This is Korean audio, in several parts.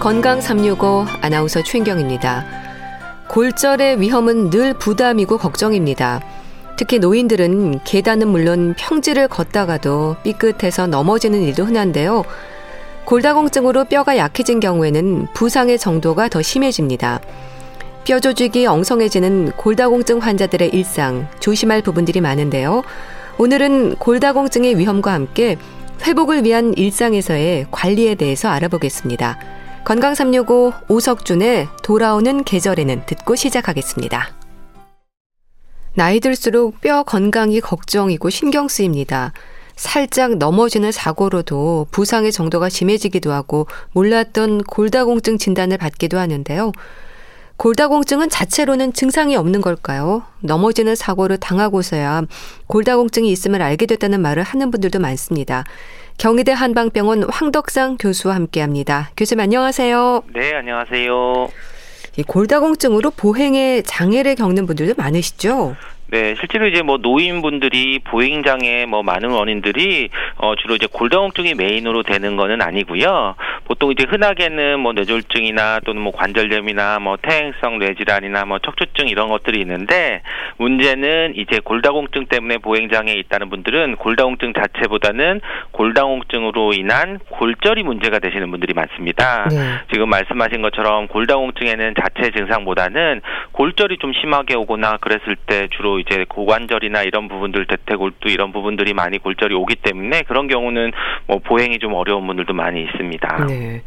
건강 365 아나운서 최인경입니다. 골절의 위험은 늘 부담이고 걱정입니다. 특히 노인들은 계단은 물론 평지를 걷다가도 삐끗해서 넘어지는 일도 흔한데요. 골다공증으로 뼈가 약해진 경우에는 부상의 정도가 더 심해집니다. 뼈 조직이 엉성해지는 골다공증 환자들의 일상, 조심할 부분들이 많은데요. 오늘은 골다공증의 위험과 함께 회복을 위한 일상에서의 관리에 대해서 알아보겠습니다. 건강 365 오석준의 돌아오는 계절에는 듣고 시작하겠습니다. 나이 들수록 뼈 건강이 걱정이고 신경 쓰입니다. 살짝 넘어지는 사고로도 부상의 정도가 심해지기도 하고 몰랐던 골다공증 진단을 받기도 하는데요. 골다공증은 자체로는 증상이 없는 걸까요? 넘어지는 사고를 당하고서야 골다공증이 있음을 알게 됐다는 말을 하는 분들도 많습니다. 경희대 한방병원 황덕상 교수와 함께 합니다. 교수님 안녕하세요. 네, 안녕하세요. 이 골다공증으로 보행에 장애를 겪는 분들도 많으시죠? 네, 실제로 이제 뭐 노인분들이 보행 장애 뭐 많은 원인들이 어 주로 이제 골다공증이 메인으로 되는 거는 아니고요. 보통 이제 흔하게는 뭐 뇌졸중이나 또는 뭐 관절염이나 뭐 퇴행성 뇌질환이나 뭐 척추증 이런 것들이 있는데 문제는 이제 골다공증 때문에 보행 장애 있다는 분들은 골다공증 자체보다는 골다공증으로 인한 골절이 문제가 되시는 분들이 많습니다. 네. 지금 말씀하신 것처럼 골다공증에는 자체 증상보다는 골절이 좀 심하게 오거나 그랬을 때 주로 이제 고관절이나 이런 부분들 대퇴골두 이런 부분들이 많이 골절이 오기 때문에 그런 경우는 뭐 보행이 좀 어려운 분들도 많이 있습니다. 네.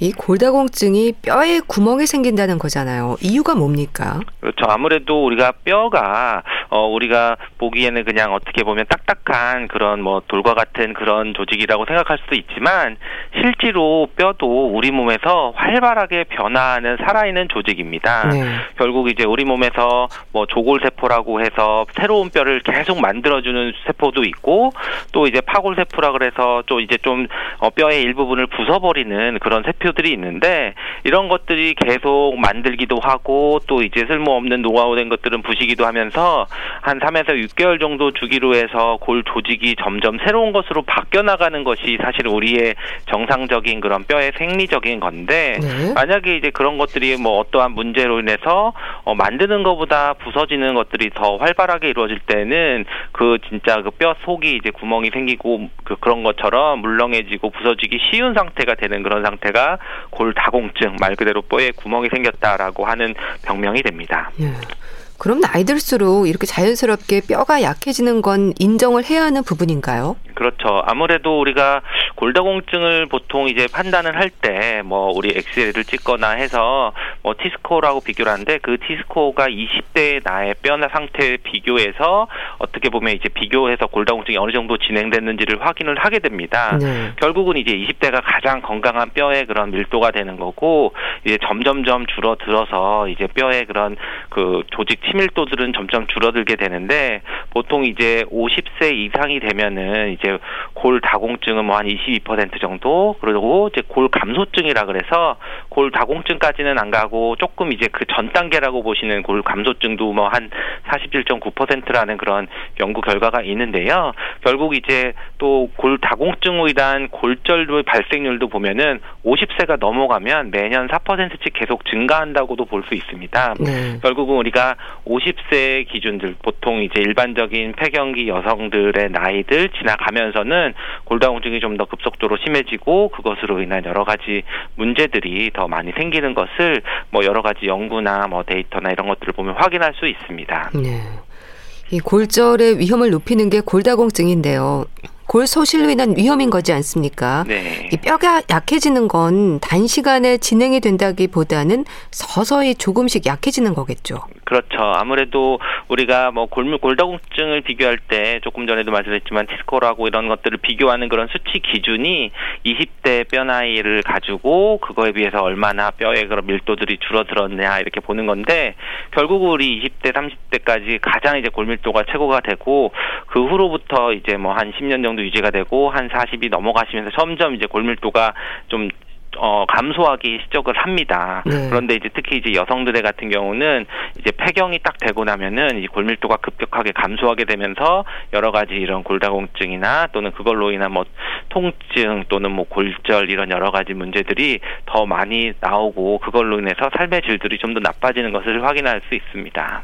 이 골다공증이 뼈에 구멍이 생긴다는 거잖아요. 이유가 뭡니까? 그렇죠. 아무래도 우리가 뼈가 어 우리가 보기에는 그냥 어떻게 보면 딱딱한 그런 뭐 돌과 같은 그런 조직이라고 생각할 수도 있지만 실제로 뼈도 우리 몸에서 활발하게 변화하는 살아있는 조직입니다. 네. 결국 이제 우리 몸에서 뭐 조골세포라고 해서 새로운 뼈를 계속 만들어주는 세포도 있고 또 이제 파골세포라 그래서 또 이제 좀 어, 뼈의 일부분을 부숴버리는 그런 세포 목표들이 있는데 이런 것들이 계속 만들기도 하고 또 이제 쓸모없는 노하우된 것들은 부시기도 하면서 한 3에서 6개월 정도 주기로 해서 골 조직이 점점 새로운 것으로 바뀌어 나가는 것이 사실 우리의 정상적인 그런 뼈의 생리적인 건데 네. 만약에 이제 그런 것들이 뭐 어떠한 문제로 인해서 어 만드는 것보다 부서지는 것들이 더 활발하게 이루어질 때는 그 진짜 그 뼈 속이 이제 구멍이 생기고 그 그런 것처럼 물렁해지고 부서지기 쉬운 상태가 되는 그런 상태가 골다공증 말 그대로 뼈에 구멍이 생겼다라고 하는 병명이 됩니다. 예. 그럼 나이 들수록 이렇게 자연스럽게 뼈가 약해지는 건 인정을 해야 하는 부분인가요? 그렇죠. 아무래도 우리가 골다공증을 보통 이제 판단을 할 때 뭐 우리 엑스레이를 찍거나 해서 뭐 티스코라고 비교를 하는데 그 티스코가 20대의 나의 뼈나 상태에 비교해서 어떻게 보면 이제 비교해서 골다공증이 어느 정도 진행됐는지를 확인을 하게 됩니다. 네. 결국은 이제 20대가 가장 건강한 뼈의 그런 밀도가 되는 거고 이제 점점점 줄어들어서 이제 뼈의 그런 그 조직 치밀도들은 점점 줄어들게 되는데 보통 이제 50세 이상이 되면은 이제 골 다공증은 뭐 한 22% 정도 그리고 이제 골 감소증이라 그래서 골 다공증까지는 안 가고 조금 이제 그 전 단계라고 보시는 골 감소증도 뭐 한 47.9%라는 그런 연구 결과가 있는데요. 결국 이제 또 골 다공증으로 인한 골절의 발생률도 보면은 50세가 넘어가면 매년 4%씩 계속 증가한다고도 볼 수 있습니다. 네. 결국은 우리가 50세 기준들 보통 이제 일반적인 폐경기 여성들의 나이들 지나가 면서는 골다공증이 좀 더 급속도로 심해지고 그것으로 인한 여러 가지 문제들이 더 많이 생기는 것을 뭐 여러 가지 연구나 뭐 데이터나 이런 것들을 보면 확인할 수 있습니다. 네. 이 골절의 위험을 높이는 게 골다공증인데요. 골 소실로 인한 위험인 거지 않습니까? 네. 이 뼈가 약해지는 건 단시간에 진행이 된다기보다는 서서히 조금씩 약해지는 거겠죠. 그렇죠. 아무래도 우리가 뭐 골물 골다공증을 비교할 때 조금 전에도 말씀드렸지만 티스코라고 이런 것들을 비교하는 그런 수치 기준이 20대 뼈 나이를 가지고 그거에 비해서 얼마나 뼈의 그런 밀도들이 줄어들었냐 이렇게 보는 건데 결국 우리 20대 30대까지 가장 이제 골밀도가 최고가 되고 그 후로부터 이제 뭐 한 10년 정도 유지가 되고 한 40이 넘어가시면서 점점 이제 골밀도가 좀 어, 감소하기 시작을 합니다. 네. 그런데 이제 특히 이제 여성들의 같은 경우는 이제 폐경이 딱 되고 나면은 이 골밀도가 급격하게 감소하게 되면서 여러 가지 이런 골다공증이나 또는 그걸로 인한 뭐 통증 또는 뭐 골절 이런 여러 가지 문제들이 더 많이 나오고 그걸로 인해서 삶의 질들이 좀 더 나빠지는 것을 확인할 수 있습니다.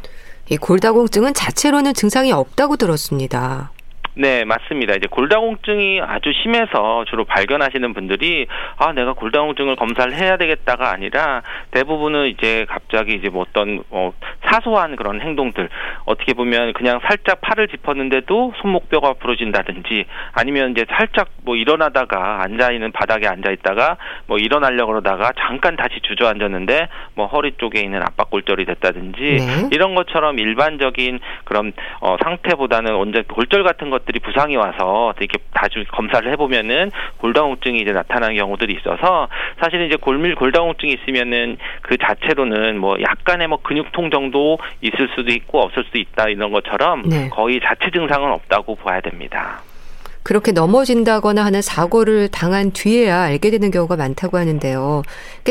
이 골다공증은 자체로는 증상이 없다고 들었습니다. 네, 맞습니다. 이제 골다공증이 아주 심해서 주로 발견하시는 분들이 아, 내가 골다공증을 검사를 해야 되겠다가 아니라 대부분은 이제 갑자기 이제 뭐 어떤 어, 사소한 그런 행동들 어떻게 보면 그냥 살짝 팔을 짚었는데도 손목뼈가 부러진다든지 아니면 이제 살짝 뭐 일어나다가 앉아 있는 바닥에 앉아 있다가 뭐 일어나려고 그러다가 잠깐 다시 주저앉았는데 뭐 허리 쪽에 있는 압박골절이 됐다든지 네. 이런 것처럼 일반적인 그런 어, 상태보다는 언제 골절 같은 것 것들이 부상이 와서 이렇게 다주 검사를 해보면은 골다공증이 이제 나타나는 경우들이 있어서 사실은 이제 골밀 골다공증이 있으면은 그 자체로는 뭐 약간의 뭐 근육통 정도 있을 수도 있고 없을 수도 있다 이런 것처럼 네. 거의 자체 증상은 없다고 봐야 됩니다. 그렇게 넘어진다거나 하는 사고를 당한 뒤에야 알게 되는 경우가 많다고 하는데요.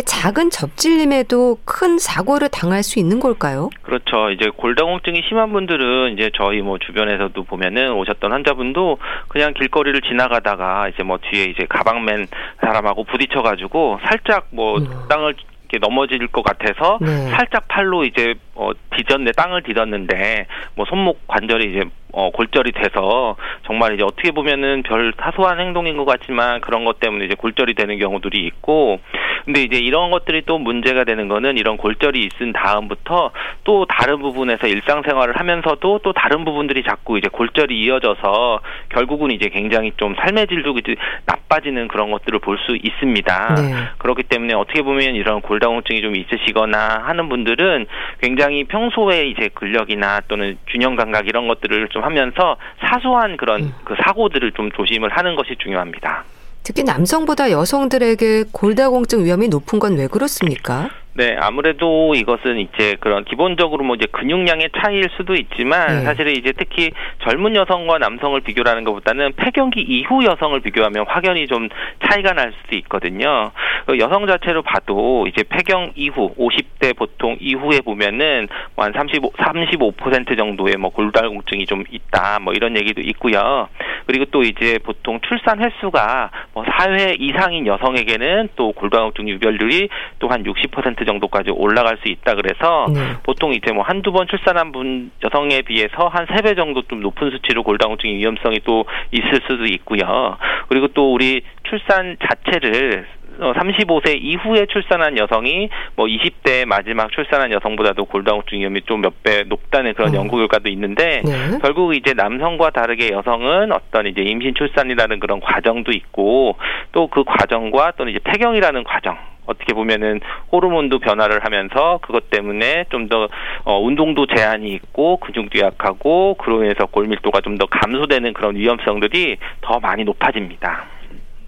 작은 접질림에도 큰 사고를 당할 수 있는 걸까요? 그렇죠. 이제 골다공증이 심한 분들은 이제 저희 뭐 주변에서도 보면은 오셨던 환자분도 그냥 길거리를 지나가다가 이제 뭐 뒤에 이제 가방맨 사람하고 부딪혀가지고 살짝 뭐 음. 땅을 이렇게 넘어질 것 같아서 네. 살짝 팔로 이제 어 디뎠네 땅을 디뎠는데 뭐 손목 관절이 이제 어 골절이 돼서 정말 이제 어떻게 보면은 별 사소한 행동인 것 같지만 그런 것 때문에 이제 골절이 되는 경우들이 있고 근데 이제 이런 것들이 또 문제가 되는 거는 이런 골절이 있은 다음부터 또 다른 부분에서 일상생활을 하면서도 또 다른 부분들이 자꾸 이제 골절이 이어져서 결국은 이제 굉장히 좀 삶의 질도 이제 나빠지는 그런 것들을 볼 수 있습니다. 네. 그렇기 때문에 어떻게 보면 이런 골다공증이 좀 있으시거나 하는 분들은 굉장히 평소에 이제 근력이나 또는 균형 감각 이런 것들을 좀 하면서 사소한 그런 음. 그 사고들을 좀 조심을 하는 것이 중요합니다. 특히 남성보다 여성들에게 골다공증 위험이 높은 건 왜 그렇습니까? 네, 아무래도 이것은 이제 그런 기본적으로 뭐 이제 근육량의 차이일 수도 있지만 네. 사실은 이제 특히 젊은 여성과 남성을 비교하는 것보다는 폐경기 이후 여성을 비교하면 확연히 좀 차이가 날 수도 있거든요. 그 여성 자체로 봐도 이제 폐경 이후 50대 보통 이후에 보면은 뭐 한 35, 35% 정도의 뭐 골다공증이 좀 있다 뭐 이런 얘기도 있고요. 그리고 또 이제 보통 출산 횟수가 뭐 4회 이상인 여성에게는 또 골다공증 유별률이 또 한 60% 정도까지 올라갈 수 있다 그래서 네. 보통 이제 뭐 한두 번 출산한 분 여성에 비해서 한세배 정도 좀 높은 수치로 골다공증 위험성이 또 있을 수도 있고요. 그리고 또 우리 출산 자체를 어, 35세 이후에 출산한 여성이 뭐 20대 마지막 출산한 여성보다도 골다공증 위험이 좀 몇 배 높다는 그런 음. 연구 결과도 있는데 네. 결국 이제 남성과 다르게 여성은 어떤 이제 임신 출산이라는 그런 과정도 있고 또 그 과정과 또는 이제 폐경이라는 과정 어떻게 보면은 호르몬도 변화를 하면서 그것 때문에 좀더 어, 운동도 제한이 있고 근육도 약하고 그로 인해서 골밀도가 좀 더 감소되는 그런 위험성들이 더 많이 높아집니다.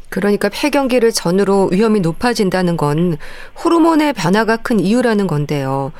그러니까 폐경기를 전후로 위험이 높아진다는 건 호르몬의 변화가 큰 이유라는 건데요.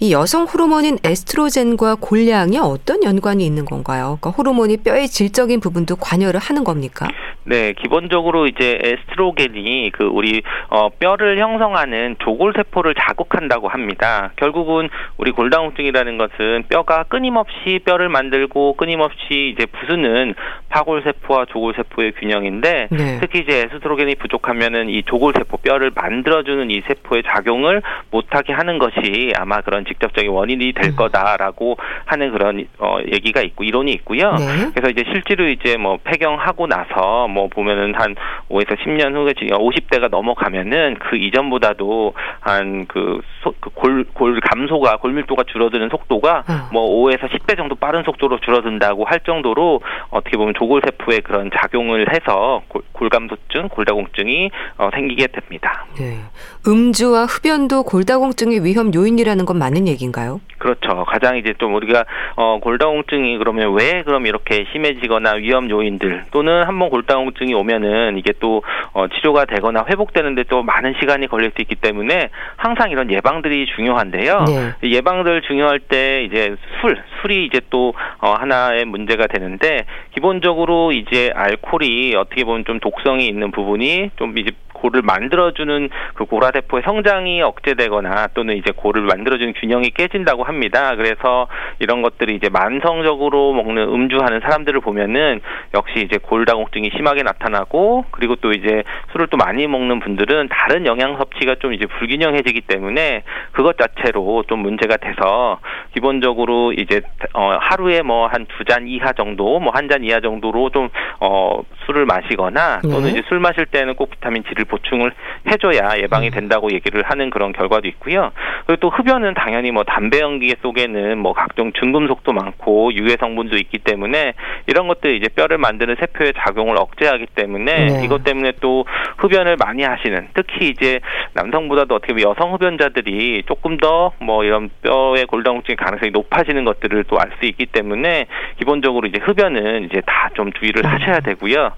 이 여성 호르몬인 에스트로겐과 골량이 어떤 연관이 있는 건가요? 그러니까 호르몬이 뼈의 질적인 부분도 관여를 하는 겁니까? 네, 기본적으로 이제 에스트로겐이 그 우리 어 뼈를 형성하는 조골 세포를 자극한다고 합니다. 결국은 우리 골다공증이라는 것은 뼈가 끊임없이 뼈를 만들고 끊임없이 이제 부수는 파골 세포와 조골 세포의 균형인데 네. 특히 이제 에스트로겐이 부족하면은 이 조골 세포 뼈를 만들어주는 이 세포의 작용을 못하게 하는 것이 아마 그런 직접적인 원인이 될 음. 거다라고 하는 그런 어 얘기가 있고 이론이 있고요. 네. 그래서 이제 실제로 이제 뭐 폐경하고 나서 뭐 보면은 한 5에서 10년 후에 지금 50대가 넘어가면은 그 이전보다도 한그골골 감소가 골밀도가 줄어드는 속도가 어. 뭐 5에서 10배 정도 빠른 속도로 줄어든다고 할 정도로 어떻게 보면 조골 세포의 그런 작용을 해서 골, 골감소증, 골다공증이 어, 생기게 됩니다. 네. 음주와 흡연도 골다공증의 위험 요인이라는 건 맞는 얘기인가요? 그렇죠. 가장 이제 좀 우리가 어 골다공증이 그러면 왜 그럼 이렇게 심해지거나 위험 요인들 또는 한번 골다공 증이 오면은 이게 또 어, 치료가 되거나 회복되는데 또 많은 시간이 걸릴 수 있기 때문에 항상 이런 예방들이 중요한데요. 네. 예방들 중요할 때 이제 술 술이 이제 또 어, 하나의 문제가 되는데 기본적으로 이제 알코올이 어떻게 보면 좀 독성이 있는 부분이 좀 이제 골을 만들어주는 그 고라세포의 성장이 억제되거나 또는 이제 골을 만들어주는 균형이 깨진다고 합니다. 그래서 이런 것들이 이제 만성적으로 먹는 음주하는 사람들을 보면은 역시 이제 골다공증이 심하게 나타나고 그리고 또 이제 술을 또 많이 먹는 분들은 다른 영양 섭취가 좀 이제 불균형해지기 때문에 그것 자체로 좀 문제가 돼서 기본적으로 이제 어 하루에 뭐 한 두 잔 이하 정도 뭐 한 잔 이하 정도로 좀어 술을 마시거나 또는 네. 이제 술 마실 때는 꼭 비타민 D를 보충을 해줘야 예방이 음. 된다고 얘기를 하는 그런 결과도 있고요. 그리고 또 흡연은 당연히 뭐 담배 연기 속에는 뭐 각종 중금속도 많고 유해 성분도 있기 때문에 이런 것들 이제 뼈를 만드는 세포의 작용을 억제하기 때문에 네. 이것 때문에 또 흡연을 많이 하시는 특히 이제 남성보다도 어떻게 보면 여성 흡연자들이 조금 더 뭐 이런 뼈의 골다공증 가능성이 높아지는 것들을 또 알 수 있기 때문에 기본적으로 이제 흡연은 이제 다 좀 주의를 음. 하셔야 되고요.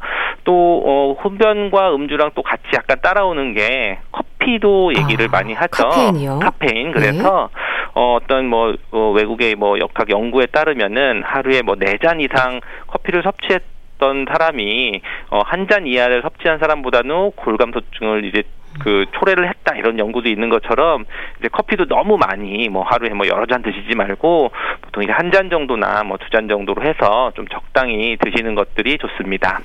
또 어, 흡연과 음주랑 또 같이 약간 따라오는 게 커피도 얘기를 아, 많이 하죠. 카페인이요? 카페인. 그래서 네. 어, 어떤 뭐 어, 외국의 뭐 역학 연구에 따르면은 하루에 뭐 네 잔 이상 커피를 섭취했 던 사람이 어, 한 잔 이하를 섭취한 사람보다는 골감소증을 이제 그 초래를 했다 이런 연구도 있는 것처럼 이제 커피도 너무 많이 뭐 하루에 뭐 여러 잔 드시지 말고 보통 이제 한 잔 정도나 뭐 두 잔 정도로 해서 좀 적당히 드시는 것들이 좋습니다.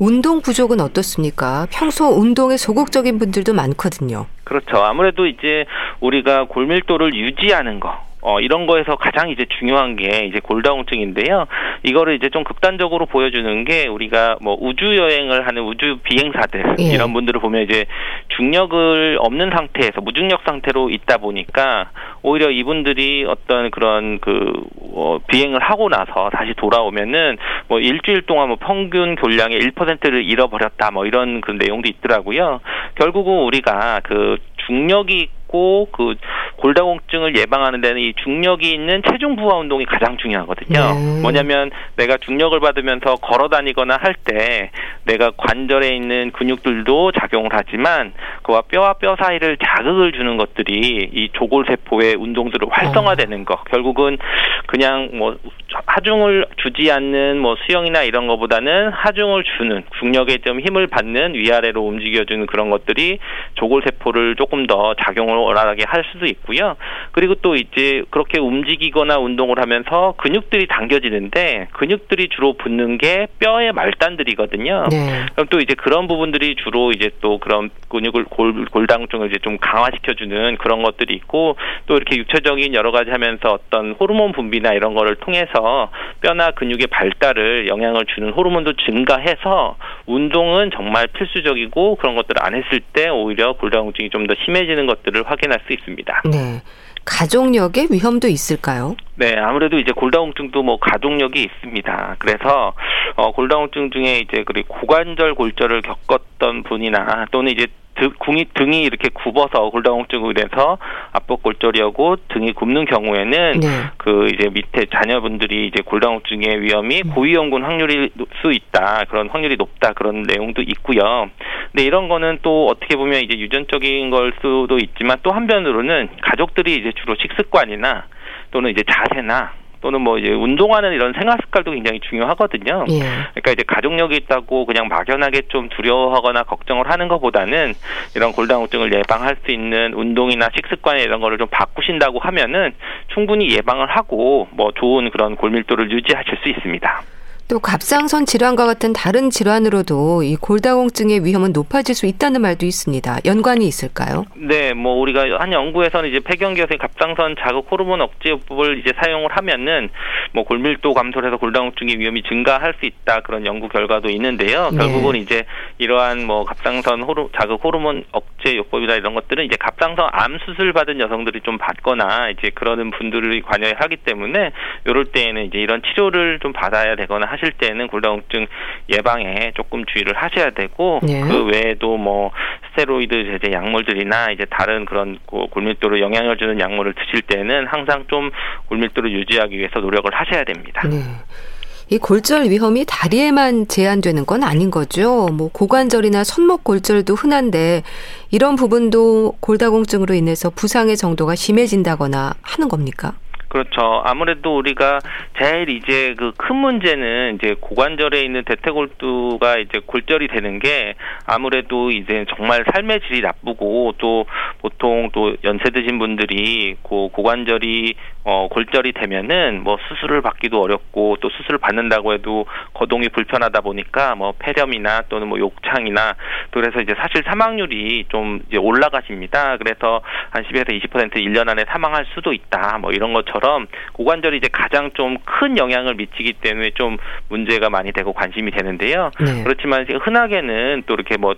운동 부족은 어떻습니까? 평소 운동에 소극적인 분들도 많거든요. 그렇죠. 아무래도 이제 우리가 골밀도를 유지하는 거, 어, 이런 거에서 가장 이제 중요한 게 이제 골다공증인데요. 이거를 이제 좀 극단적으로 보여주는 게 우리가 뭐 우주 여행을 하는 우주 비행사들 예. 이런 분들을 보면 이제 중력을 없는 상태에서 무중력 상태로 있다 보니까 오히려 이분들이 어떤 그런 그 어, 비행을 하고 나서 다시 돌아오면은 뭐 일주일 동안 뭐 평균 교량의 1%를 잃어버렸다 뭐 이런 그 내용도 있더라고요. 결국은 우리가 그 중력이 있고 그 골다공증을 예방하는 데는 이 중력이 있는 체중 부하 운동이 가장 중요하거든요. 네. 뭐냐면 내가 중력을 받으면서 걸어 다니거나 할 때 내가 관절에 있는 근육들도 작용을 하지만 그와 뼈와 뼈 사이를 자극을 주는 것들이 이 조골 세포의 운동들을 활성화되는 거. 결국은 그냥 뭐 하중을 주지 않는 뭐 수영이나 이런 것보다는 하중을 주는 중력에 좀 힘을 받는 위아래로 움직여주는 그런 것들이 조골 세포를 조금 더 작용을 원활하게 할 수도 있고요. 그리고 또 이제 그렇게 움직이거나 운동을 하면서 근육들이 당겨지는데 근육들이 주로 붙는 게 뼈의 말단들이거든요. 네. 그럼 또 이제 그런 부분들이 주로 이제 또 그런 근육을 골, 골당증을 이제 좀 강화시켜주는 그런 것들이 있고 또 이렇게 육체적인 여러 가지 하면서 어떤 호르몬 분비나 이런 거를 통해서 뼈나 근육의 발달을 영향을 주는 호르몬도 증가해서 운동은 정말 필수적이고 그런 것들을 안 했을 때 오히려 골다공증이 좀 더 심해지는 것들을 확인할 수 있습니다. 네. 가족력의 위험도 있을까요? 네, 아무래도 이제 골다공증도 뭐 가족력이 있습니다. 그래서 어 골다공증 중에 이제 그리고 고관절 골절을 겪었던 분이나 또는 이제 등, 이 등이 이렇게 굽어서 골다공증으로 인해서 압박 골절이하고 등이 굽는 경우에는 네. 그 이제 밑에 자녀분들이 이제 골다공증의 위험이 음. 고위험군 확률이 수 있다 그런 확률이 높다 그런 내용도 있고요. 근데 이런 거는 또 어떻게 보면 이제 유전적인 걸 수도 있지만 또 한편으로는 가족들이 이제 주로 식습관이나 또는 이제 자세나 또는 뭐 이제 운동하는 이런 생활 습관도 굉장히 중요하거든요. 예. 그러니까 이제 가족력이 있다고 그냥 막연하게 좀 두려워하거나 걱정을 하는 것보다는 이런 골다공증을 예방할 수 있는 운동이나 식습관 이런 거를 좀 바꾸신다고 하면은 충분히 예방을 하고 뭐 좋은 그런 골밀도를 유지하실 수 있습니다. 또 갑상선 질환과 같은 다른 질환으로도 이 골다공증의 위험은 높아질 수 있다는 말도 있습니다. 연관이 있을까요? 네, 뭐 우리가 한 연구에서는 이제 폐경기에서 갑상선 자극 호르몬 억제법을 이제 사용을 하면은 뭐 골밀도 감소를 해서 골다공증의 위험이 증가할 수 있다 그런 연구 결과도 있는데요. 네. 결국은 이제 이러한 뭐 갑상선 호르, 자극 호르몬 억제 요법이나 이런 것들은 이제 갑상선 암 수술 받은 여성들이 좀 받거나 이제 그러는 분들이 관여하기 때문에 이럴 때에는 이제 이런 치료를 좀 받아야 되거나 하시 하실 때는 골다공증 예방에 조금 주의를 하셔야 되고 네. 그 외에도 뭐 스테로이드 제제 약물들이나 이제 다른 그런 골밀도로 영향을 주는 약물을 드실 때는 항상 좀 골밀도를 유지하기 위해서 노력을 하셔야 됩니다. 네. 이 골절 위험이 다리에만 제한되는 건 아닌 거죠. 뭐 고관절이나 손목 골절도 흔한데 이런 부분도 골다공증으로 인해서 부상의 정도가 심해진다거나 하는 겁니까? 그렇죠. 아무래도 우리가 제일 이제 그 큰 문제는 이제 고관절에 있는 대퇴골두가 이제 골절이 되는 게 아무래도 이제 정말 삶의 질이 나쁘고 또 보통 또 연세 드신 분들이 고 고관절이 어 골절이 되면은 뭐 수술을 받기도 어렵고 또 수술을 받는다고 해도 거동이 불편하다 보니까 뭐 폐렴이나 또는 뭐 욕창이나 또 그래서 이제 사실 사망률이 좀 이제 올라가십니다. 그래서 한 10에서 20% 1년 안에 사망할 수도 있다. 뭐 이런 것처럼 고관절이 이제 가장 좀 큰 영향을 미치기 때문에 좀 문제가 많이 되고 관심이 되는데요. 네. 그렇지만 흔하게는 또 이렇게 뭐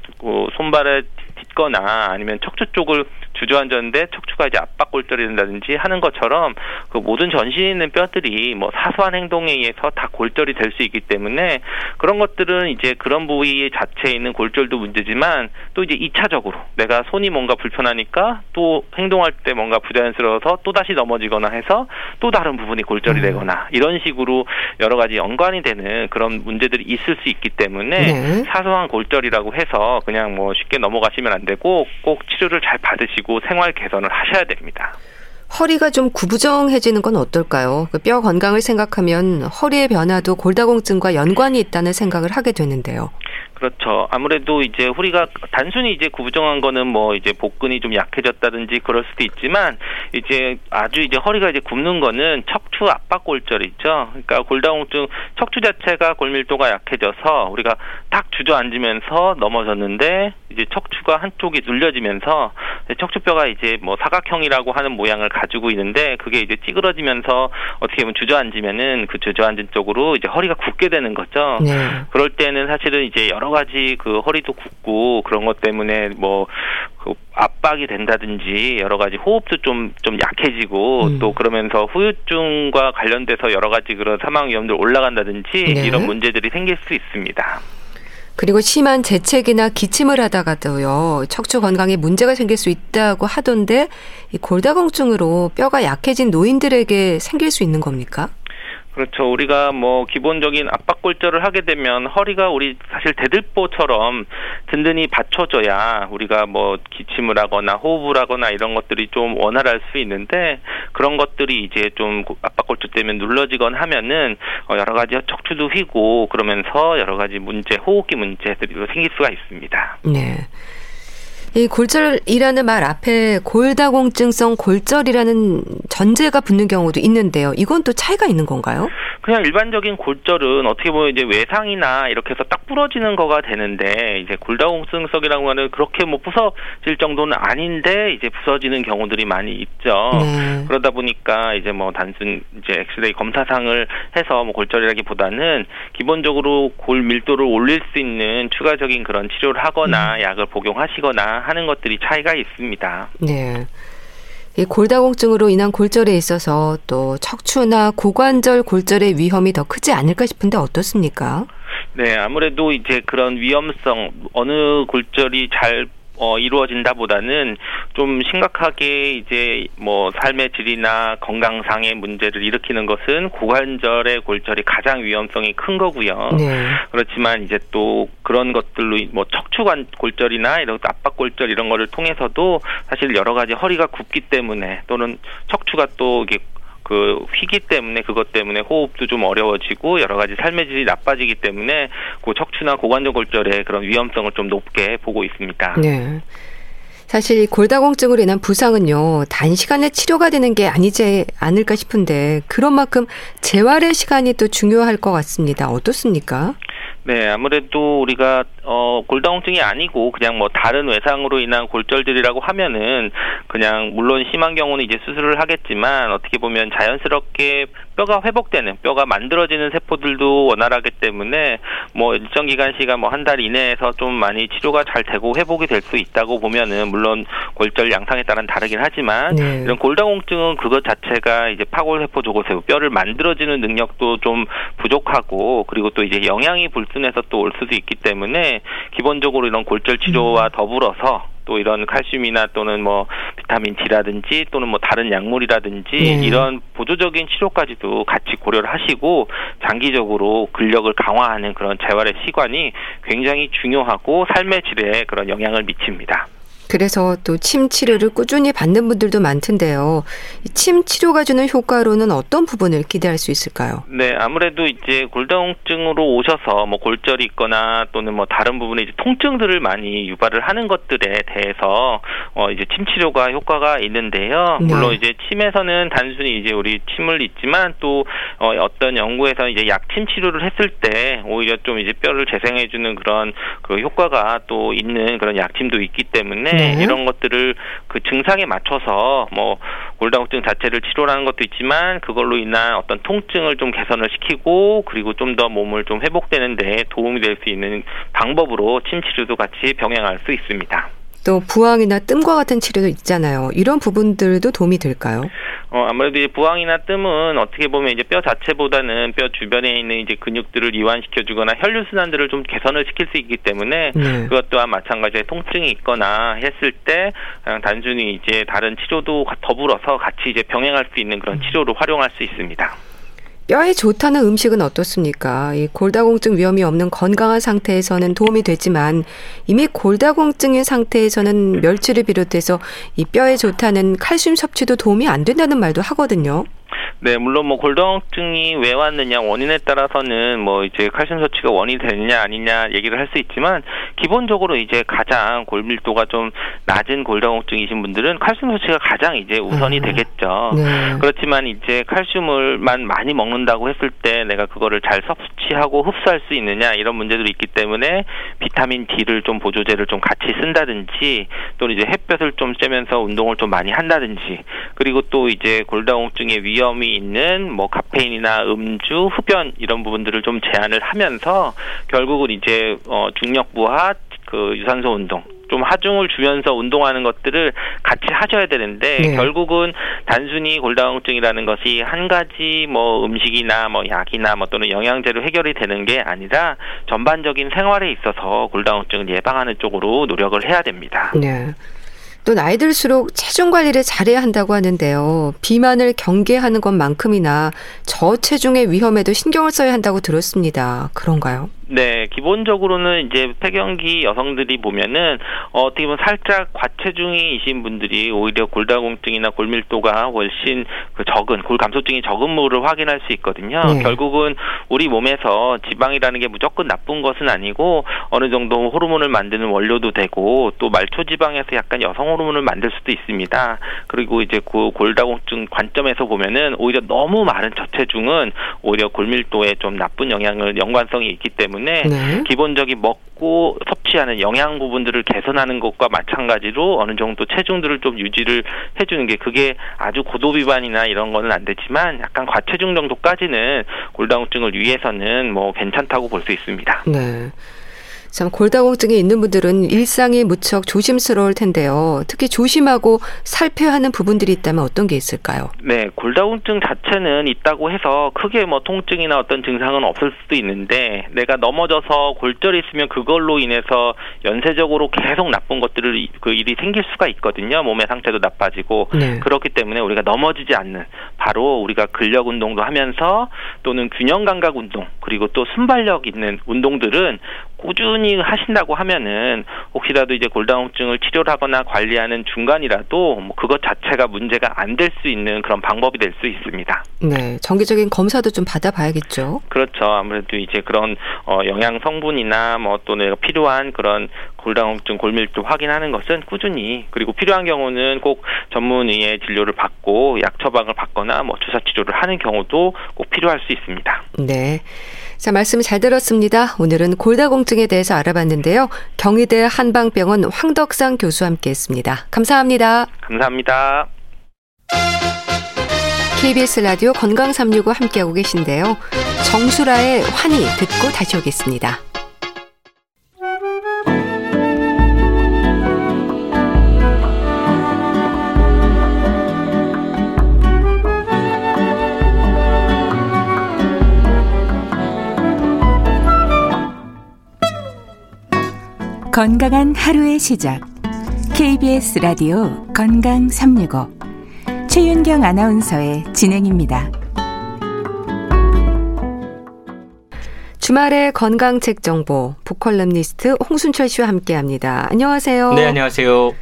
손발에 딛거나 아니면 척추 쪽을 주저앉았는데 척추가 이제 압박 골절이 된다든지 하는 것처럼 그 모든 전신에 있는 뼈들이 뭐 사소한 행동에 의해서 다 골절이 될 수 있기 때문에 그런 것들은 이제 그런 부위 자체에 있는 골절도 문제지만 또 이제 2차적으로 내가 손이 뭔가 불편하니까 또 행동할 때 뭔가 부자연스러워서 또 다시 넘어지거나 해서 또 다른 부분이 골절이 음. 되거나 이런 식으로 여러 가지 연관이 되는 그런 문제들이 있을 수 있기 때문에 네. 사소한 골절이라고 해서 그냥 뭐 쉽게 넘어가시면 안 되고 꼭 치료를 잘 받으시고 생활 개선을 하셔야 됩니다. 허리가 좀 구부정해지는 건 어떨까요? 그뼈 건강을 생각하면 허리의 변화도 골다공증과 연관이 있다는 생각을 하게 되는데요. 그렇죠. 아무래도 이제 우리가 단순히 이제 구부정한 거는 뭐 이제 복근이 좀 약해졌다든지 그럴 수도 있지만 이제 아주 이제 허리가 이제 굽는 거는 척추 압박 골절 있죠. 그러니까 골다공증 척추 자체가 골밀도가 약해져서 우리가 딱 주저앉으면서 넘어졌는데 이제 척추가 한쪽이 눌려지면서 척추뼈가 이제 뭐 사각형이라고 하는 모양을 가지고 있는데 그게 이제 찌그러지면서 어떻게 보면 주저앉으면은 그 주저앉은 쪽으로 이제 허리가 굽게 되는 거죠. 네. 그럴 때는 사실은 이제 여러 가지 그 허리도 굽고 그런 것 때문에 뭐 그 압박이 된다든지 여러 가지 호흡도 좀좀 약해지고 음. 또 그러면서 후유증과 관련돼서 여러 가지 그런 사망 위험들 올라간다든지 네. 이런 문제들이 생길 수 있습니다. 그리고 심한 재채기나 기침을 하다가도요, 척추 건강에 문제가 생길 수 있다고 하던데, 이 골다공증으로 뼈가 약해진 노인들에게 생길 수 있는 겁니까? 그렇죠. 우리가 뭐 기본적인 압박 골절을 하게 되면 허리가 우리 사실 대들보처럼 든든히 받쳐줘야 우리가 뭐 기침을 하거나 호흡을 하거나 이런 것들이 좀 원활할 수 있는데 그런 것들이 이제 좀 압박 골절 때문에 눌러지거나 하면은 어, 여러 가지 척추도 휘고 그러면서 여러 가지 문제, 호흡기 문제들이 생길 수가 있습니다. 네. 이 골절이라는 말 앞에 골다공증성 골절이라는 전제가 붙는 경우도 있는데요. 이건 또 차이가 있는 건가요? 그냥 일반적인 골절은 어떻게 보면 이제 외상이나 이렇게 해서 딱 부러지는 거가 되는데 이제 골다공증성이라고 하는 그렇게 뭐 부서질 정도는 아닌데 이제 부서지는 경우들이 많이 있죠. 네. 그러다 보니까 이제 뭐 단순 이제 엑스레이 검사상을 해서 뭐 골절이라기보다는 기본적으로 골 밀도를 올릴 수 있는 추가적인 그런 치료를 하거나 약을 복용하시거나 하는 것들이 차이가 있습니다. 네. 이 골다공증으로 인한 골절에 있어서 또 척추나 고관절 골절의 위험이 더 크지 않을까 싶은데 어떻습니까? 네, 아무래도 이제 그런 위험성 어느 골절이 잘 어, 이루어진다보다는 좀 심각하게 이제 뭐 삶의 질이나 건강상의 문제를 일으키는 것은 고관절의 골절이 가장 위험성이 큰 거고요. 네. 그렇지만 이제 또 그런 것들로 뭐 척추관 골절이나 이런 압박 골절 이런 거를 통해서도 사실 여러 가지 허리가 굽기 때문에 또는 척추가 또 이게 그 휘기 때문에 그것 때문에 호흡도 좀 어려워지고 여러 가지 삶의 질이 나빠지기 때문에 그 척추나 고관절 골절의 그런 위험성을 좀 높게 보고 있습니다. 네. 사실 이 골다공증으로 인한 부상은요, 단시간에 치료가 되는 게 아니지 않을까 싶은데, 그런 만큼 재활의 시간이 또 중요할 것 같습니다. 어떻습니까? 네, 아무래도 우리가 어, 골다공증이 아니고 그냥 뭐 다른 외상으로 인한 골절들이라고 하면은 그냥 물론 심한 경우는 이제 수술을 하겠지만 어떻게 보면 자연스럽게 뼈가 회복되는 뼈가 만들어지는 세포들도 원활하기 때문에 뭐 일정 기간 시간 뭐 한 달 이내에서 좀 많이 치료가 잘 되고 회복이 될 수 있다고 보면은 물론 골절 양상에 따른 다르긴 하지만 네. 이런 골다공증은 그것 자체가 이제 파골 세포 조골 세포 뼈를 만들어지는 능력도 좀 부족하고 그리고 또 이제 영양이 불 순해서 또 올 수도 있기 때문에 기본적으로 이런 골절 치료와 음. 더불어서 또 이런 칼슘이나 또는 뭐 비타민 D라든지 또는 뭐 다른 약물이라든지 네. 이런 보조적인 치료까지도 같이 고려를 하시고 장기적으로 근력을 강화하는 그런 재활의 시관이 굉장히 중요하고 삶의 질에 그런 영향을 미칩니다. 그래서 또 침 치료를 꾸준히 받는 분들도 많던데요. 침 치료가 주는 효과로는 어떤 부분을 기대할 수 있을까요? 네, 아무래도 이제 골다공증으로 오셔서 뭐 골절이 있거나 또는 뭐 다른 부분에 이제 통증들을 많이 유발을 하는 것들에 대해서 어 이제 침 치료가 효과가 있는데요. 네. 물론 이제 침에서는 단순히 이제 우리 침을 있지만 또 어 어떤 연구에서 이제 약침 치료를 했을 때 오히려 좀 이제 뼈를 재생해 주는 그런 그 효과가 또 있는 그런 약침도 있기 때문에 네. 이런 것들을 그 증상에 맞춰서 뭐 골다공증 자체를 치료하는 것도 있지만 그걸로 인한 어떤 통증을 좀 개선을 시키고 그리고 좀 더 몸을 좀 회복되는데 도움이 될 수 있는 방법으로 침 치료도 같이 병행할 수 있습니다. 또 부항이나 뜸과 같은 치료도 있잖아요. 이런 부분들도 도움이 될까요? 어, 아무래도 이제 부항이나 뜸은 어떻게 보면 이제 뼈 자체보다는 뼈 주변에 있는 이제 근육들을 이완시켜 주거나 혈류 순환들을 좀 개선을 시킬 수 있기 때문에 네. 그것 또한 마찬가지로 통증이 있거나 했을 때 그냥 단순히 이제 다른 치료도 더불어서 같이 이제 병행할 수 있는 그런 치료로 활용할 수 있습니다. 뼈에 좋다는 음식은 어떻습니까? 이 골다공증 위험이 없는 건강한 상태에서는 도움이 되지만 이미 골다공증인 상태에서는 멸치를 비롯해서 이 뼈에 좋다는 칼슘 섭취도 도움이 안 된다는 말도 하거든요. 네, 물론 뭐 골다공증이 왜 왔느냐 원인에 따라서는 뭐 이제 칼슘 섭취가 원인이 되느냐 아니냐 얘기를 할 수 있지만 기본적으로 이제 가장 골밀도가 좀 낮은 골다공증이신 분들은 칼슘 섭취가 가장 이제 우선이 음. 되겠죠. 네. 그렇지만 이제 칼슘을만 많이 먹는다고 했을 때 내가 그거를 잘 섭취하고 흡수할 수 있느냐 이런 문제들이 있기 때문에 비타민 D를 좀 보조제를 좀 같이 쓴다든지 또는 이제 햇볕을 좀 쬐면서 운동을 좀 많이 한다든지 그리고 또 이제 골다공증의 위험 이 있는 뭐 카페인이나 음주, 흡연 이런 부분들을 좀 제한을 하면서 결국은 이제 어 중력 부하 그 유산소 운동 좀 하중을 주면서 운동하는 것들을 같이 하셔야 되는데 네. 결국은 단순히 골다공증이라는 것이 한 가지 뭐 음식이나 뭐 약이나 뭐 또는 영양제로 해결이 되는 게 아니라 전반적인 생활에 있어서 골다공증을 예방하는 쪽으로 노력을 해야 됩니다. 네. 또 나이 들수록 체중 관리를 잘해야 한다고 하는데요. 비만을 경계하는 것만큼이나 저체중의 위험에도 신경을 써야 한다고 들었습니다. 그런가요? 네, 기본적으로는 이제 폐경기 여성들이 보면은 어, 어떻게 보면 살짝 과체중이신 분들이 오히려 골다공증이나 골밀도가 훨씬 그 적은 골 감소증이 적은 물을 확인할 수 있거든요. 네. 결국은 우리 몸에서 지방이라는 게 무조건 나쁜 것은 아니고 어느 정도 호르몬을 만드는 원료도 되고 또 말초 지방에서 약간 여성 호르몬을 만들 수도 있습니다. 그리고 이제 그 골다공증 관점에서 보면은 오히려 너무 많은 저체중은 오히려 골밀도에 좀 나쁜 영향을 연관성이 있기 때문에 네. 기본적인 먹고 섭취하는 영양 부분들을 개선하는 것과 마찬가지로 어느 정도 체중들을 좀 유지를 해주는 게 그게 아주 고도 비만이나 이런 거는 안 되지만 약간 과체중 정도까지는 골다공증을 위해서는 뭐 괜찮다고 볼 수 있습니다. 네. 참 골다공증이 있는 분들은 일상이 무척 조심스러울 텐데요. 특히 조심하고 살펴야 하는 부분들이 있다면 어떤 게 있을까요? 네, 골다공증 자체는 있다고 해서 크게 뭐 통증이나 어떤 증상은 없을 수도 있는데 내가 넘어져서 골절이 있으면 그걸로 인해서 연쇄적으로 계속 나쁜 것들을 그 일이 생길 수가 있거든요. 몸의 상태도 나빠지고 네. 그렇기 때문에 우리가 넘어지지 않는 바로 우리가 근력 운동도 하면서 또는 균형 감각 운동 그리고 또 순발력 있는 운동들은 꾸준히 하신다고 하면은 혹시라도 이제 골다공증을 치료를 하거나 관리하는 중간이라도 뭐 그것 자체가 문제가 안 될 수 있는 그런 방법이 될 수 있습니다. 네, 정기적인 검사도 좀 받아봐야겠죠. 그렇죠. 아무래도 이제 그런 어 영양 성분이나 뭐 또는 필요한 그런 골다공증 골밀도 확인하는 것은 꾸준히 그리고 필요한 경우는 꼭 전문의의 진료를 받고 약 처방을 받거나 뭐 주사 치료를 하는 경우도 꼭 필요할 수 있습니다. 네. 자, 말씀 잘 들었습니다. 오늘은 골다공증에 대해서 알아봤는데요. 경희대 한방병원 황덕상 교수와 함께 했습니다. 감사합니다. 감사합니다. KBS 라디오 건강 365 함께하고 계신데요. 정수라의 환희 듣고 다시 오겠습니다. 건강한 하루의 시작. KBS 라디오 건강 365. 최윤경 아나운서의 진행입니다. 주말의 건강 책 정보 보컬럼니스트 홍순철 씨와 함께합니다. 안녕하세요. 네, 안녕하세요.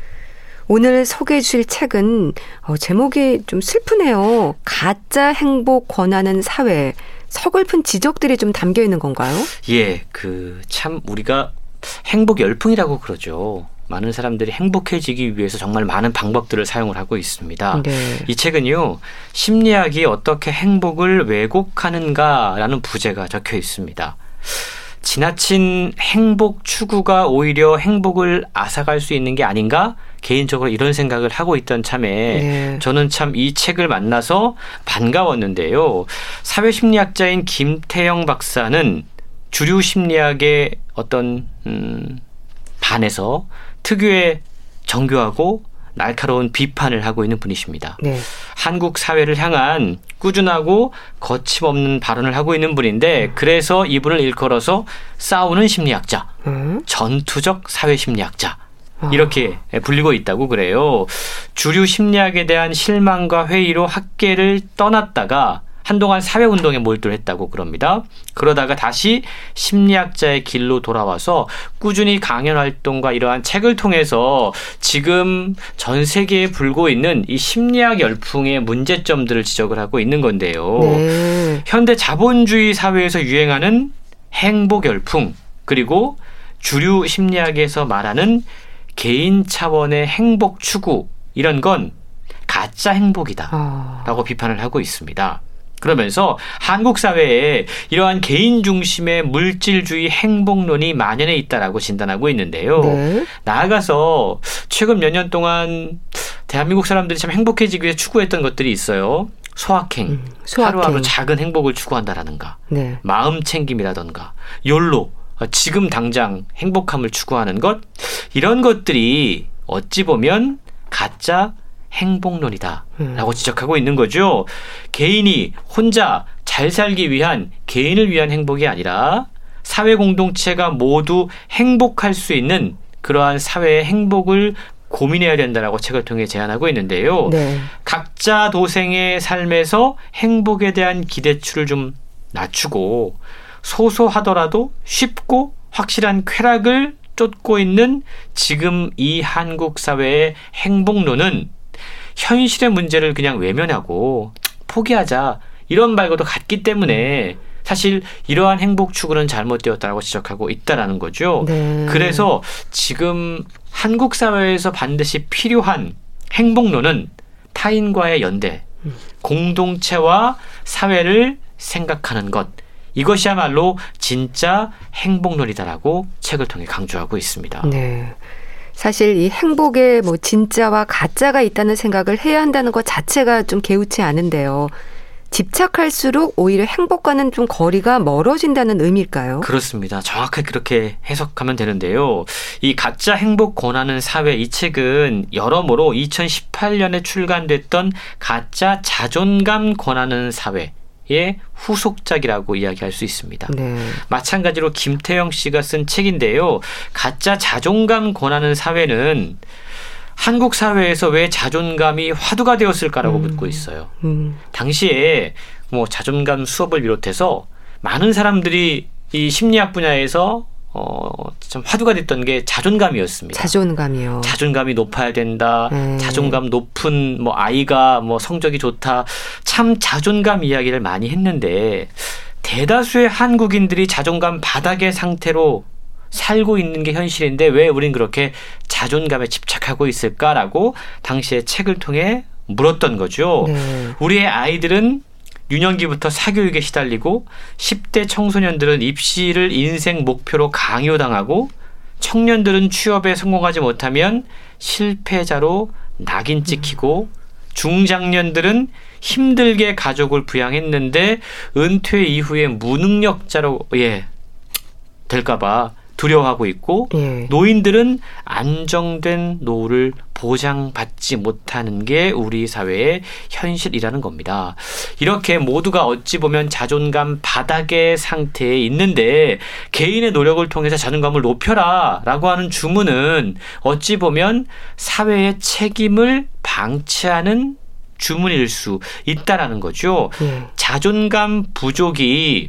오늘 소개해 주실 책은 어, 제목이 좀 슬프네요. 가짜 행복 권하는 사회. 서글픈 지적들이 좀 담겨 있는 건가요? 예, 그 참 우리가 행복 열풍이라고 그러죠. 많은 사람들이 행복해지기 위해서 정말 많은 방법들을 사용을 하고 있습니다. 네. 이 책은요, 심리학이 어떻게 행복을 왜곡하는가라는 부제가 적혀 있습니다. 지나친 행복 추구가 오히려 행복을 앗아갈 수 있는 게 아닌가? 개인적으로 이런 생각을 하고 있던 참에 네. 저는 참 이 책을 만나서 반가웠는데요. 사회심리학자인 김태영 박사는 주류 심리학의 어떤 음, 반에서 특유의 정교하고 날카로운 비판을 하고 있는 분이십니다. 네. 한국 사회를 향한 꾸준하고 거침없는 발언을 하고 있는 분인데 그래서 이분을 일컬어서 싸우는 심리학자, 음? 전투적 사회 심리학자 아. 이렇게 불리고 있다고 그래요. 주류 심리학에 대한 실망과 회의로 학계를 떠났다가 한동안 사회운동에 몰두를 했다고 그럽니다. 그러다가 다시 심리학자의 길로 돌아와서 꾸준히 강연 활동과 이러한 책을 통해서 지금 전 세계에 불고 있는 이 심리학 열풍의 문제점들을 지적을 하고 있는 건데요. 네. 현대 자본주의 사회에서 유행하는 행복 열풍 그리고 주류 심리학에서 말하는 개인 차원의 행복 추구 이런 건 가짜 행복이다. 아. 라고 비판을 하고 있습니다. 그러면서 한국 사회에 이러한 개인 중심의 물질주의 행복론이 만연해 있다라고 진단하고 있는데요. 네. 나아가서 최근 몇 년 동안 대한민국 사람들이 참 행복해지기 위해 추구했던 것들이 있어요. 소확행, 음, 소확행. 하루하루 작은 행복을 추구한다라는가, 네. 마음 챙김이라던가, 욜로, 어, 지금 당장 행복함을 추구하는 것, 이런 것들이 어찌 보면 가짜 행복론이다. 음. 라고 지적하고 있는 거죠. 개인이 혼자 잘 살기 위한 개인을 위한 행복이 아니라 사회 공동체가 모두 행복할 수 있는 그러한 사회의 행복을 고민해야 된다라고 책을 통해 제안하고 있는데요. 네. 각자 도생의 삶에서 행복에 대한 기대치를 좀 낮추고 소소하더라도 쉽고 확실한 쾌락을 쫓고 있는 지금 이 한국 사회의 행복론은 현실의 문제를 그냥 외면하고 포기하자 이런 말과도 같기 때문에 사실 이러한 행복 추구는 잘못되었다고 지적하고 있다라는 거죠. 네. 그래서 지금 한국 사회에서 반드시 필요한 행복론은 타인과의 연대, 공동체와 사회를 생각하는 것. 이것이야말로 진짜 행복론이다라고 책을 통해 강조하고 있습니다. 네. 사실 이 행복에 뭐 진짜와 가짜가 있다는 생각을 해야 한다는 것 자체가 좀 개우치 않은데요. 집착할수록 오히려 행복과는 좀 거리가 멀어진다는 의미일까요? 그렇습니다. 정확하게 그렇게 해석하면 되는데요. 이 가짜 행복 권하는 사회 이 책은 여러모로 2018년에 출간됐던 가짜 자존감 권하는 사회 의 후속작이라고 이야기할 수 있습니다. 네. 마찬가지로 김태영 씨가 쓴 책인데요. 가짜 자존감 권하는 사회는 한국 사회에서 왜 자존감이 화두가 되었을까라고 음. 묻고 있어요. 음. 당시에 뭐 자존감 수업을 비롯해서 많은 사람들이 이 심리학 분야에서 어참 화두가 됐던 게 자존감이었습니다. 자존감이요. 자존감이 높아야 된다. 음. 자존감 높은 뭐 아이가 뭐 성적이 좋다. 참 자존감 이야기를 많이 했는데 대다수의 한국인들이 자존감 바닥의 상태로 살고 있는 게 현실인데 왜 우린 그렇게 자존감에 집착하고 있을까라고 당시에 책을 통해 물었던 거죠. 네. 우리의 아이들은 유년기부터 사교육에 시달리고 10대 청소년들은 입시를 인생 목표로 강요당하고 청년들은 취업에 성공하지 못하면 실패자로 낙인 찍히고 중장년들은 힘들게 가족을 부양했는데 은퇴 이후에 무능력자로 예 될까봐 두려워하고 있고 예. 노인들은 안정된 노후를 보장받지 못하는 게 우리 사회의 현실이라는 겁니다. 이렇게 모두가 어찌 보면 자존감 바닥의 상태에 있는데 개인의 노력을 통해서 자존감을 높여라 라고 하는 주문은 어찌 보면 사회의 책임을 방치하는 주문일 수 있다라는 거죠. 예. 자존감 부족이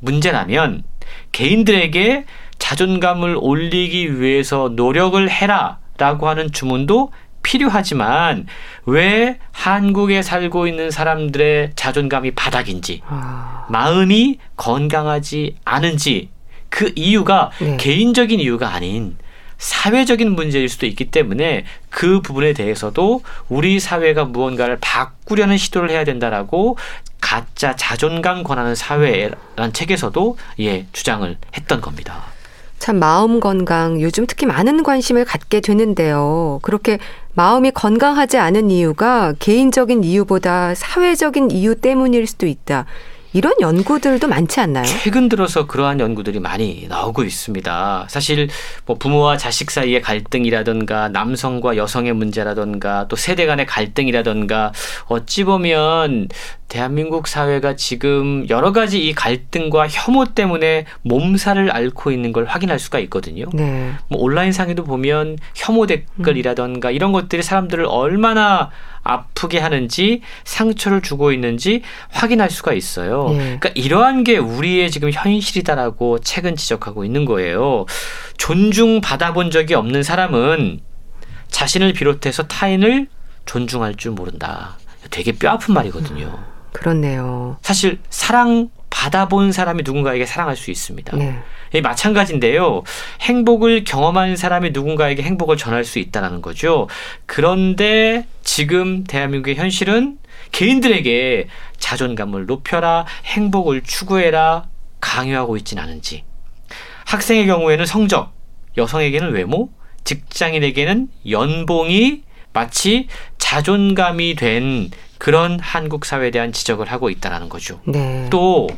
문제라면 개인들에게 자존감을 올리기 위해서 노력을 해라 라고 하는 주문도 필요하지만 왜 한국에 살고 있는 사람들의 자존감이 바닥인지 아, 마음이 건강하지 않은지 그 이유가 네. 개인적인 이유가 아닌 사회적인 문제일 수도 있기 때문에 그 부분에 대해서도 우리 사회가 무언가를 바꾸려는 시도를 해야 된다라고 가짜 자존감 권하는 사회라는 책에서도 예 주장을 했던 겁니다. 참 마음 건강 요즘 특히 많은 관심을 갖게 되는데요. 그렇게 마음이 건강하지 않은 이유가 개인적인 이유보다 사회적인 이유 때문일 수도 있다. 이런 연구들도 많지 않나요? 최근 들어서 그러한 연구들이 많이 나오고 있습니다. 사실 뭐 부모와 자식 사이의 갈등이라든가 남성과 여성의 문제라든가 또 세대 간의 갈등이라든가 어찌 보면 대한민국 사회가 지금 여러 가지 이 갈등과 혐오 때문에 몸살을 앓고 있는 걸 확인할 수가 있거든요. 네. 뭐 온라인 상에도 보면 혐오 댓글이라던가 이런 것들이 사람들을 얼마나 아프게 하는지 상처를 주고 있는지 확인할 수가 있어요. 예. 그러니까 이러한 게 우리의 지금 현실이다라고 책은 지적하고 있는 거예요. 존중 받아 본 적이 없는 사람은 자신을 비롯해서 타인을 존중할 줄 모른다. 되게 뼈 아픈 말이거든요. 그렇네요. 사실 사랑 받아본 사람이 누군가에게 사랑할 수 있습니다. 네. 이 마찬가지인데요. 행복을 경험한 사람이 누군가에게 행복을 전할 수 있다라는 거죠. 그런데 지금 대한민국의 현실은 개인들에게 자존감을 높여라, 행복을 추구해라 강요하고 있진 않은지. 학생의 경우에는 성적, 여성에게는 외모, 직장인에게는 연봉이 마치 자존감이 된 그런 한국 사회에 대한 지적을 하고 있다라는 거죠. 네. 또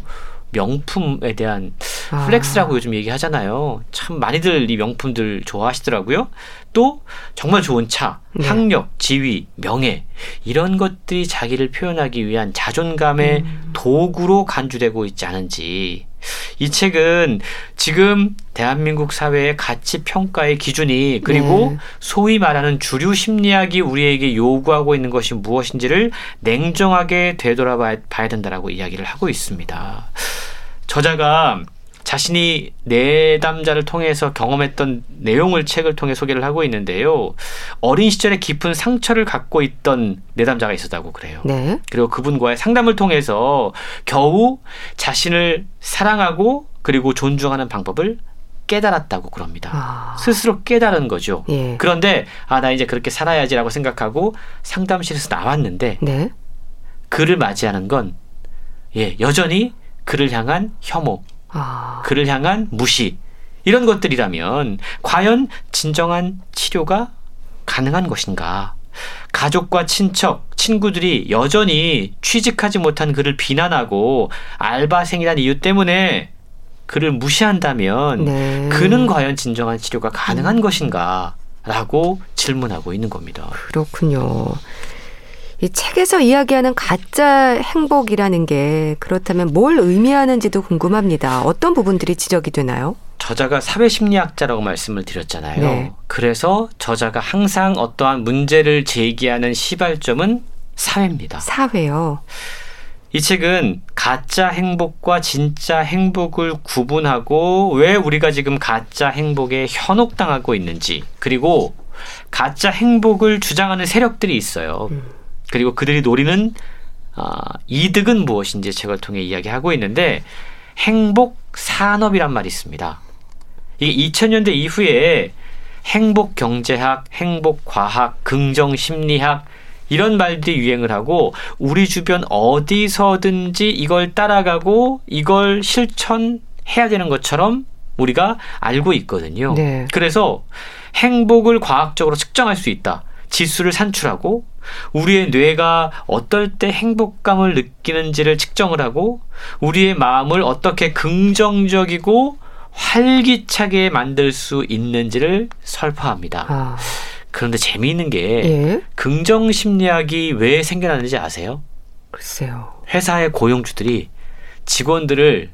명품에 대한 아. flex라고 요즘 얘기하잖아요. 참 많이들 이 명품들 좋아하시더라고요. 또 정말 좋은 차, 네. 학력, 지위, 명예 이런 것들이 자기를 표현하기 위한 자존감의 음. 도구로 간주되고 있지 않은지 이 책은 지금 대한민국 사회의 가치 평가의 기준이 그리고 네. 소위 말하는 주류 심리학이 우리에게 요구하고 있는 것이 무엇인지를 냉정하게 되돌아봐야 봐야 된다라고 이야기를 하고 있습니다. 저자가 자신이 내담자를 통해서 경험했던 내용을 책을 통해 소개를 하고 있는데요. 어린 시절에 깊은 상처를 갖고 있던 내담자가 있었다고 그래요. 네. 그리고 그분과의 상담을 통해서 겨우 자신을 사랑하고 그리고 존중하는 방법을 깨달았다고 그럽니다. 아. 스스로 깨달은 거죠. 예. 그런데 아 나 이제 그렇게 살아야지라고 생각하고 상담실에서 나왔는데 네. 그를 맞이하는 건 예, 여전히 그를 향한 혐오, 아. 그를 향한 무시 이런 것들이라면 과연 진정한 치료가 가능한 것인가? 가족과 친척, 친구들이 여전히 취직하지 못한 그를 비난하고 알바생이라는 이유 때문에 그를 무시한다면 네. 그는 과연 진정한 치료가 가능한 것인가? 라고 질문하고 있는 겁니다. 그렇군요. 이 책에서 이야기하는 가짜 행복이라는 게 그렇다면 뭘 의미하는지도 궁금합니다. 어떤 부분들이 지적이 되나요? 저자가 사회심리학자라고 말씀을 드렸잖아요. 네. 그래서 저자가 항상 어떠한 문제를 제기하는 시발점은 사회입니다. 사회요. 이 책은 가짜 행복과 진짜 행복을 구분하고 왜 우리가 지금 가짜 행복에 현혹당하고 있는지 그리고 가짜 행복을 주장하는 세력들이 있어요. 그리고 그들이 노리는 아, 이득은 무엇인지 책을 통해 이야기하고 있는데 행복 산업이란 말이 있습니다. 이게 2000년대 이후에 행복 경제학, 행복 과학, 긍정 심리학 이런 말들이 유행을 하고 우리 주변 어디서든지 이걸 따라가고 이걸 실천해야 되는 것처럼 우리가 알고 있거든요. 네. 그래서 행복을 과학적으로 측정할 수 있다. 지수를 산출하고 우리의 뇌가 어떨 때 행복감을 느끼는지를 측정을 하고 우리의 마음을 어떻게 긍정적이고 활기차게 만들 수 있는지를 설파합니다. 아, 그런데 재미있는 게 예. 긍정 심리학이 왜 생겨났는지 아세요? 글쎄요. 회사의 고용주들이 직원들을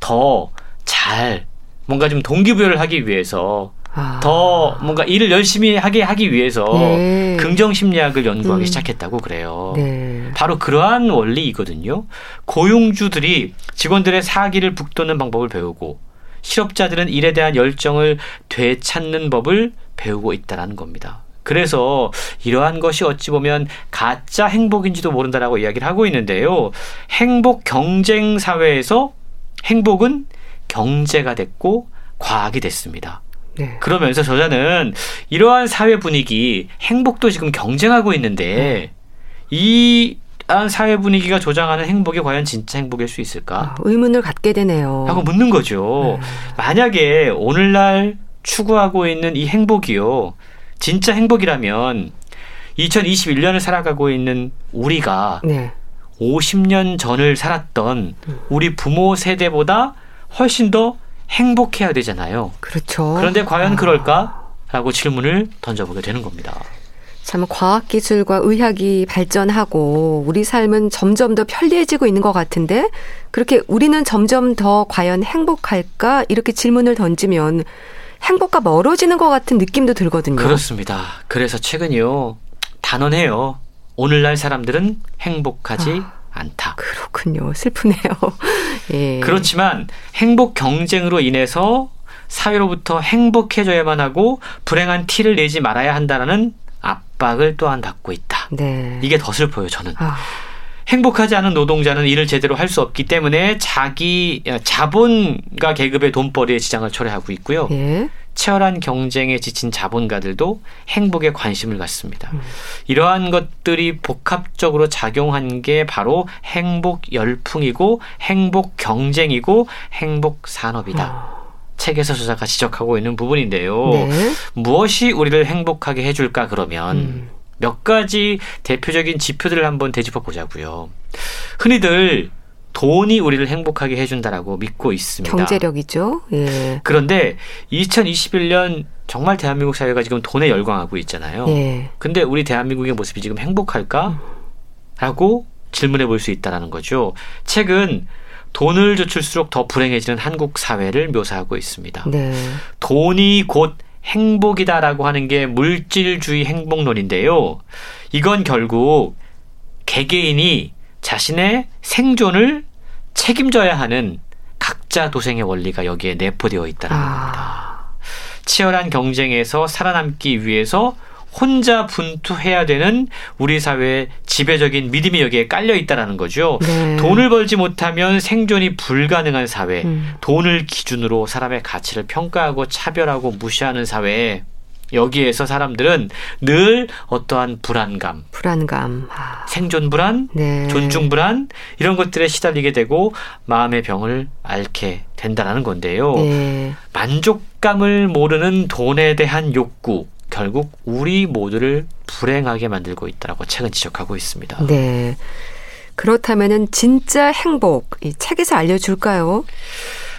더 잘 뭔가 좀 동기부여를 하기 위해서 아. 더 뭔가 일을 열심히 하게 하기 위해서 네. 긍정 심리학을 연구하기 음. 시작했다고 그래요. 네. 바로 그러한 원리이거든요. 고용주들이 직원들의 사기를 북돋는 방법을 배우고 실업자들은 일에 대한 열정을 되찾는 법을 배우고 있다는 겁니다. 그래서 이러한 것이 어찌 보면 가짜 행복인지도 모른다라고 이야기를 하고 있는데요. 행복 경쟁 사회에서 행복은 경제가 됐고 과학이 됐습니다. 네. 그러면서 저자는 이러한 사회 분위기, 행복도 지금 경쟁하고 있는데 이러한 사회 분위기가 조장하는 행복이 과연 진짜 행복일 수 있을까? 아, 의문을 갖게 되네요. 하고 묻는 거죠. 만약에 오늘날 추구하고 있는 이 행복이요. 진짜 행복이라면 2021년을 살아가고 있는 우리가 네. 50년 전을 살았던 우리 부모 세대보다 훨씬 더 행복해야 되잖아요. 그렇죠. 그런데 과연 아, 그럴까? 라고 질문을 던져보게 되는 겁니다. 참 과학 기술과 의학이 발전하고 우리 삶은 점점 더 편리해지고 있는 것 같은데 그렇게 우리는 점점 더 과연 행복할까? 이렇게 질문을 던지면 행복과 멀어지는 것 같은 느낌도 들거든요. 그렇습니다. 그래서 최근요, 단언해요. 오늘날 사람들은 행복하지 않다. 그렇군요. 슬프네요. 예. 그렇지만 행복 경쟁으로 인해서 사회로부터 행복해져야만 하고 불행한 티를 내지 말아야 한다는 압박을 또한 받고 있다. 네. 이게 더 슬퍼요, 저는. 아, 행복하지 않은 노동자는 일을 제대로 할 수 없기 때문에 자기 어, 자본과 계급의 돈벌이에 지장을 초래하고 있고요. 예. 치열한 경쟁에 지친 자본가들도 행복에 관심을 갖습니다. 이러한 것들이 복합적으로 작용한 게 바로 행복 열풍이고 행복 경쟁이고 행복 산업이다. 책에서 저자가 지적하고 있는 부분인데요. 네. 무엇이 우리를 행복하게 해줄까 그러면 음. 몇 가지 대표적인 지표들을 한번 되짚어 보자고요. 흔히들 돈이 우리를 행복하게 해준다라고 믿고 있습니다. 경제력이죠. 예. 그런데 2021년 정말 대한민국 사회가 지금 돈에 열광하고 있잖아요. 예. 근데 우리 대한민국의 모습이 지금 행복할까? 라고 질문해 볼 수 있다는 거죠. 책은 돈을 쫓을수록 더 불행해지는 한국 사회를 묘사하고 있습니다. 네. 돈이 곧 행복이다라고 하는 게 물질주의 행복론인데요. 이건 결국 개개인이 자신의 생존을 책임져야 하는 각자 도생의 원리가 여기에 내포되어 있다는 겁니다. 아, 치열한 경쟁에서 살아남기 위해서 혼자 분투해야 되는 우리 사회의 지배적인 믿음이 여기에 깔려 있다라는 거죠. 네. 돈을 벌지 못하면 생존이 불가능한 사회, 음. 돈을 기준으로 사람의 가치를 평가하고 차별하고 무시하는 사회에 여기에서 사람들은 늘 어떠한 불안감, 불안감. 아, 생존 불안, 네. 존중 불안 이런 것들에 시달리게 되고 마음의 병을 앓게 된다라는 건데요. 네. 만족감을 모르는 돈에 대한 욕구 결국 우리 모두를 불행하게 만들고 있다라고 책은 지적하고 있습니다. 네. 그렇다면은 진짜 행복 이 책에서 알려줄까요?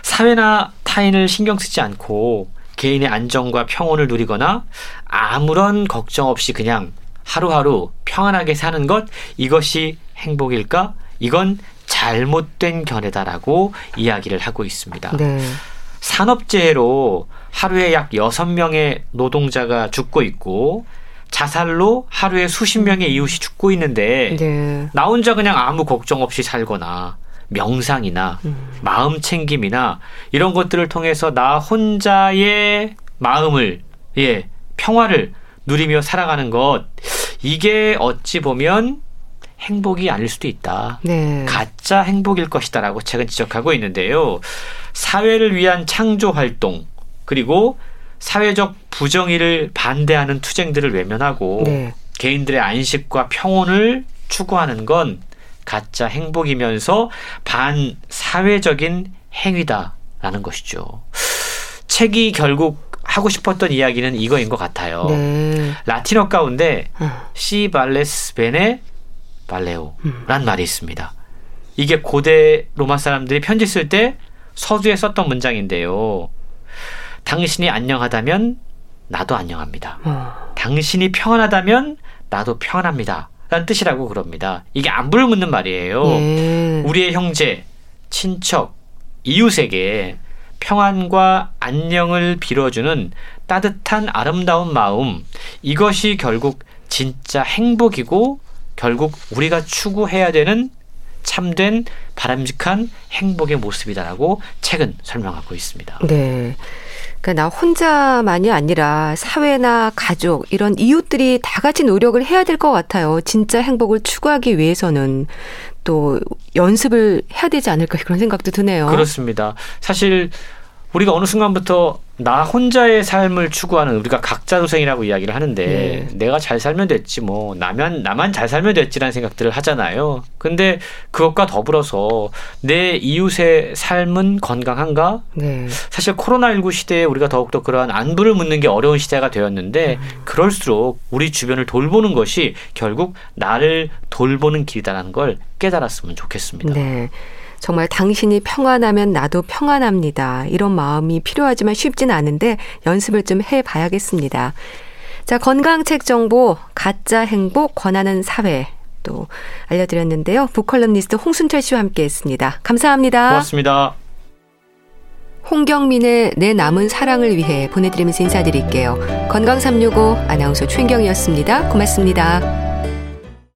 사회나 타인을 신경 쓰지 않고 개인의 안정과 평온을 누리거나 아무런 걱정 없이 그냥 하루하루 평안하게 사는 것 이것이 행복일까? 이건 잘못된 견해다라고 이야기를 하고 있습니다. 네. 산업재해로 하루에 약 6명의 노동자가 죽고 있고 자살로 하루에 수십 명의 이웃이 죽고 있는데 네. 나 혼자 그냥 아무 걱정 없이 살거나 명상이나 마음 챙김이나 이런 것들을 통해서 나 혼자의 마음을 예 평화를 누리며 살아가는 것 이게 어찌 보면 행복이 아닐 수도 있다. 네. 가짜 행복일 것이다라고 책은 지적하고 있는데요. 사회를 위한 창조 활동 그리고 사회적 부정의를 반대하는 투쟁들을 외면하고 네. 개인들의 안식과 평온을 추구하는 건 가짜 행복이면서 반사회적인 행위다라는 것이죠. 책이 결국 하고 싶었던 이야기는 이거인 것 같아요. 네. 라틴어 가운데 음. 시 발레스 베네 발레오란 말이 있습니다. 이게 고대 로마 사람들이 편지 쓸 때 서두에 썼던 문장인데요. 당신이 안녕하다면 나도 안녕합니다. 어. 당신이 평안하다면 나도 평안합니다. 라는 뜻이라고 그럽니다. 이게 안부를 묻는 말이에요. 예. 우리의 형제, 친척, 이웃에게 평안과 안녕을 빌어주는 따뜻한 아름다운 마음, 이것이 결국 진짜 행복이고 결국 우리가 추구해야 되는 참된 바람직한 행복의 모습이다라고 책은 설명하고 있습니다. 네. 그러니까 나 혼자만이 아니라 사회나 가족 이런 이웃들이 다 같이 노력을 해야 될 것 같아요. 진짜 행복을 추구하기 위해서는 또 연습을 해야 되지 않을까 그런 생각도 드네요. 그렇습니다. 사실 우리가 어느 순간부터 나 혼자의 삶을 추구하는 우리가 각자 도생이라고 이야기를 하는데 네. 내가 잘 살면 됐지 뭐 나만 나만 잘 살면 됐지라는 생각들을 하잖아요. 근데 그것과 더불어서 내 이웃의 삶은 건강한가? 네. 사실 코로나19 시대에 우리가 더욱더 그러한 안부를 묻는 게 어려운 시대가 되었는데 그럴수록 우리 주변을 돌보는 것이 결국 나를 돌보는 길이다라는 걸 깨달았으면 좋겠습니다. 네. 정말 당신이 평안하면 나도 평안합니다. 이런 마음이 필요하지만 쉽진 않은데 연습을 좀 해봐야겠습니다. 자, 건강책 정보, 가짜 행복, 권하는 사회 또 알려드렸는데요. 북컬럼니스트 홍순철 씨와 함께 했습니다. 감사합니다. 고맙습니다. 홍경민의 내 남은 사랑을 위해 보내드리면서 인사드릴게요. 건강365 아나운서 최인경이었습니다. 고맙습니다.